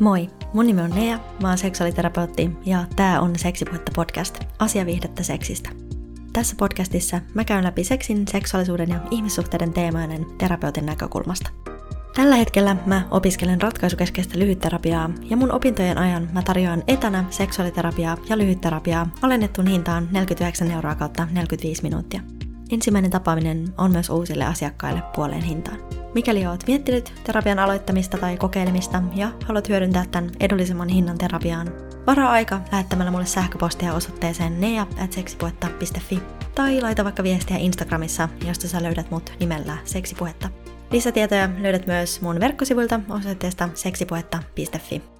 Moi, mun nimi on Nea, mä oon seksuaaliterapeutti ja tää on Seksipuhetta podcast, asiaviihdettä seksistä. Tässä podcastissa mä käyn läpi seksin, seksuaalisuuden ja ihmissuhteiden teemainen terapeutin näkökulmasta. Tällä hetkellä mä opiskelen ratkaisukeskeistä lyhytterapiaa ja mun opintojen ajan mä tarjoan etänä seksuaaliterapiaa ja lyhytterapiaa alennettuun hintaan 49 euroa kautta 45 minuuttia. Ensimmäinen tapaaminen on myös uusille asiakkaille puoleen hintaan. Mikäli oot miettinyt terapian aloittamista tai kokeilemista ja haluat hyödyntää tämän edullisemman hinnan terapiaan, varaa aika lähettämällä mulle sähköpostia osoitteeseen nea.seksipuhetta.fi tai laita vaikka viestiä Instagramissa, josta sä löydät mut nimellä seksipuhetta. Lisätietoja löydät myös mun verkkosivuilta osoitteesta seksipuhetta.fi.